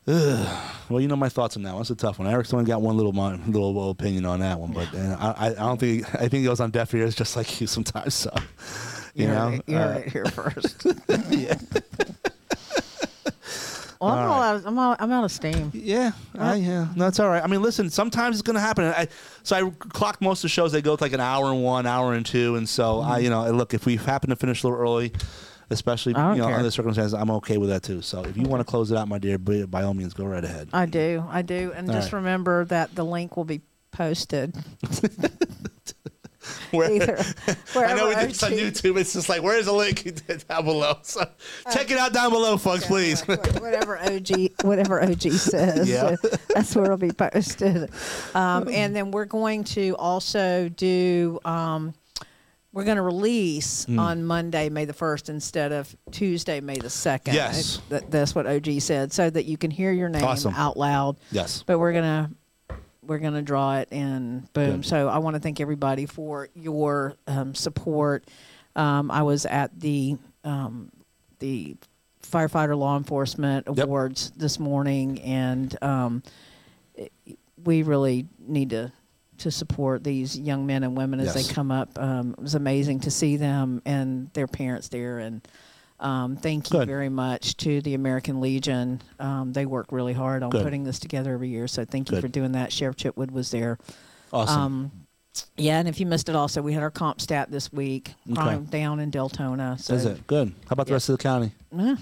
well, you know my thoughts on that one. It's a tough one. Eric's only got one little little opinion on that one, but uh, I, I I don't think I think it goes on deaf ears just like you sometimes. So, you You know, heard it, you Uh, it here first. yeah. Well, I'm, All all right. out of, I'm, all, I'm out of steam. Yeah, I, yeah, no, it's all right. I mean, listen, sometimes it's going to happen. I, so I clock most of the shows; they go with like an hour and one, hour and two, and so I, you know, look, if we happen to finish a little early, especially I don't you know care. under circumstances, I'm okay with that too. So if you want to close it out, my dear, by, by all means, go right ahead. I do. I do. And All just right. remember that the link will be posted. Where, Either, I know we did this on YouTube. It's just like, where's the link down below? So check it out down below, folks, please. Whatever OG, whatever OG says, Yeah. that's where it'll be posted. Um, and then we're going to also do. Um, we're going to release Hmm. on Monday, May the first, instead of Tuesday, May the second. Yes. That, that's what OG said, so that you can hear your name Awesome. out loud. yes. But we're gonna we're gonna draw it and boom. Good. So I want to thank everybody for your um, support. Um, I was at the um, the firefighter law enforcement Yep. awards this morning, and um, we really need to to support these young men and women as Yes. they come up. Um, it was amazing to see them and their parents there, and um, thank you Good. very much to the American Legion. Um, they work really hard on Good. putting this together every year, so thank you Good. for doing that. Sheriff Chitwood was there. Awesome. Um, yeah, and if you missed it, also we had our comp stat this week. Okay. Down in Deltona. So Is it good? How about the rest of the county? Eh,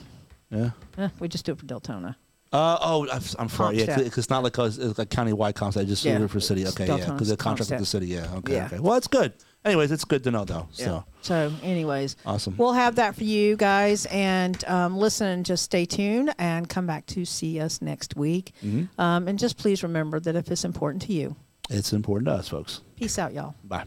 Yeah. eh, we just do it for Deltona. Uh, oh, I'm, I'm sorry. Yeah, because it's not like a, it's like county-wide comps. I just Yeah. yeah. for city. Okay, yeah, because they're contract with the city. Yeah. Okay. Yeah. Okay. Well, it's good. Anyways, it's good to know though. So So, anyways, awesome. we'll have that for you guys. And um, listen, just stay tuned and come back to see us next week. Mhm. Um, and just please remember that if it's important to you, It's important to us, folks. peace out, y'all. Bye.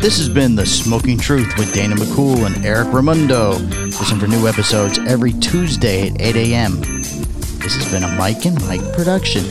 This has been The Smoking Truth with Dana McCool and Eric Ramundo. Listen for new episodes every Tuesday at 8 a.m. This has been a Mike and Mike production.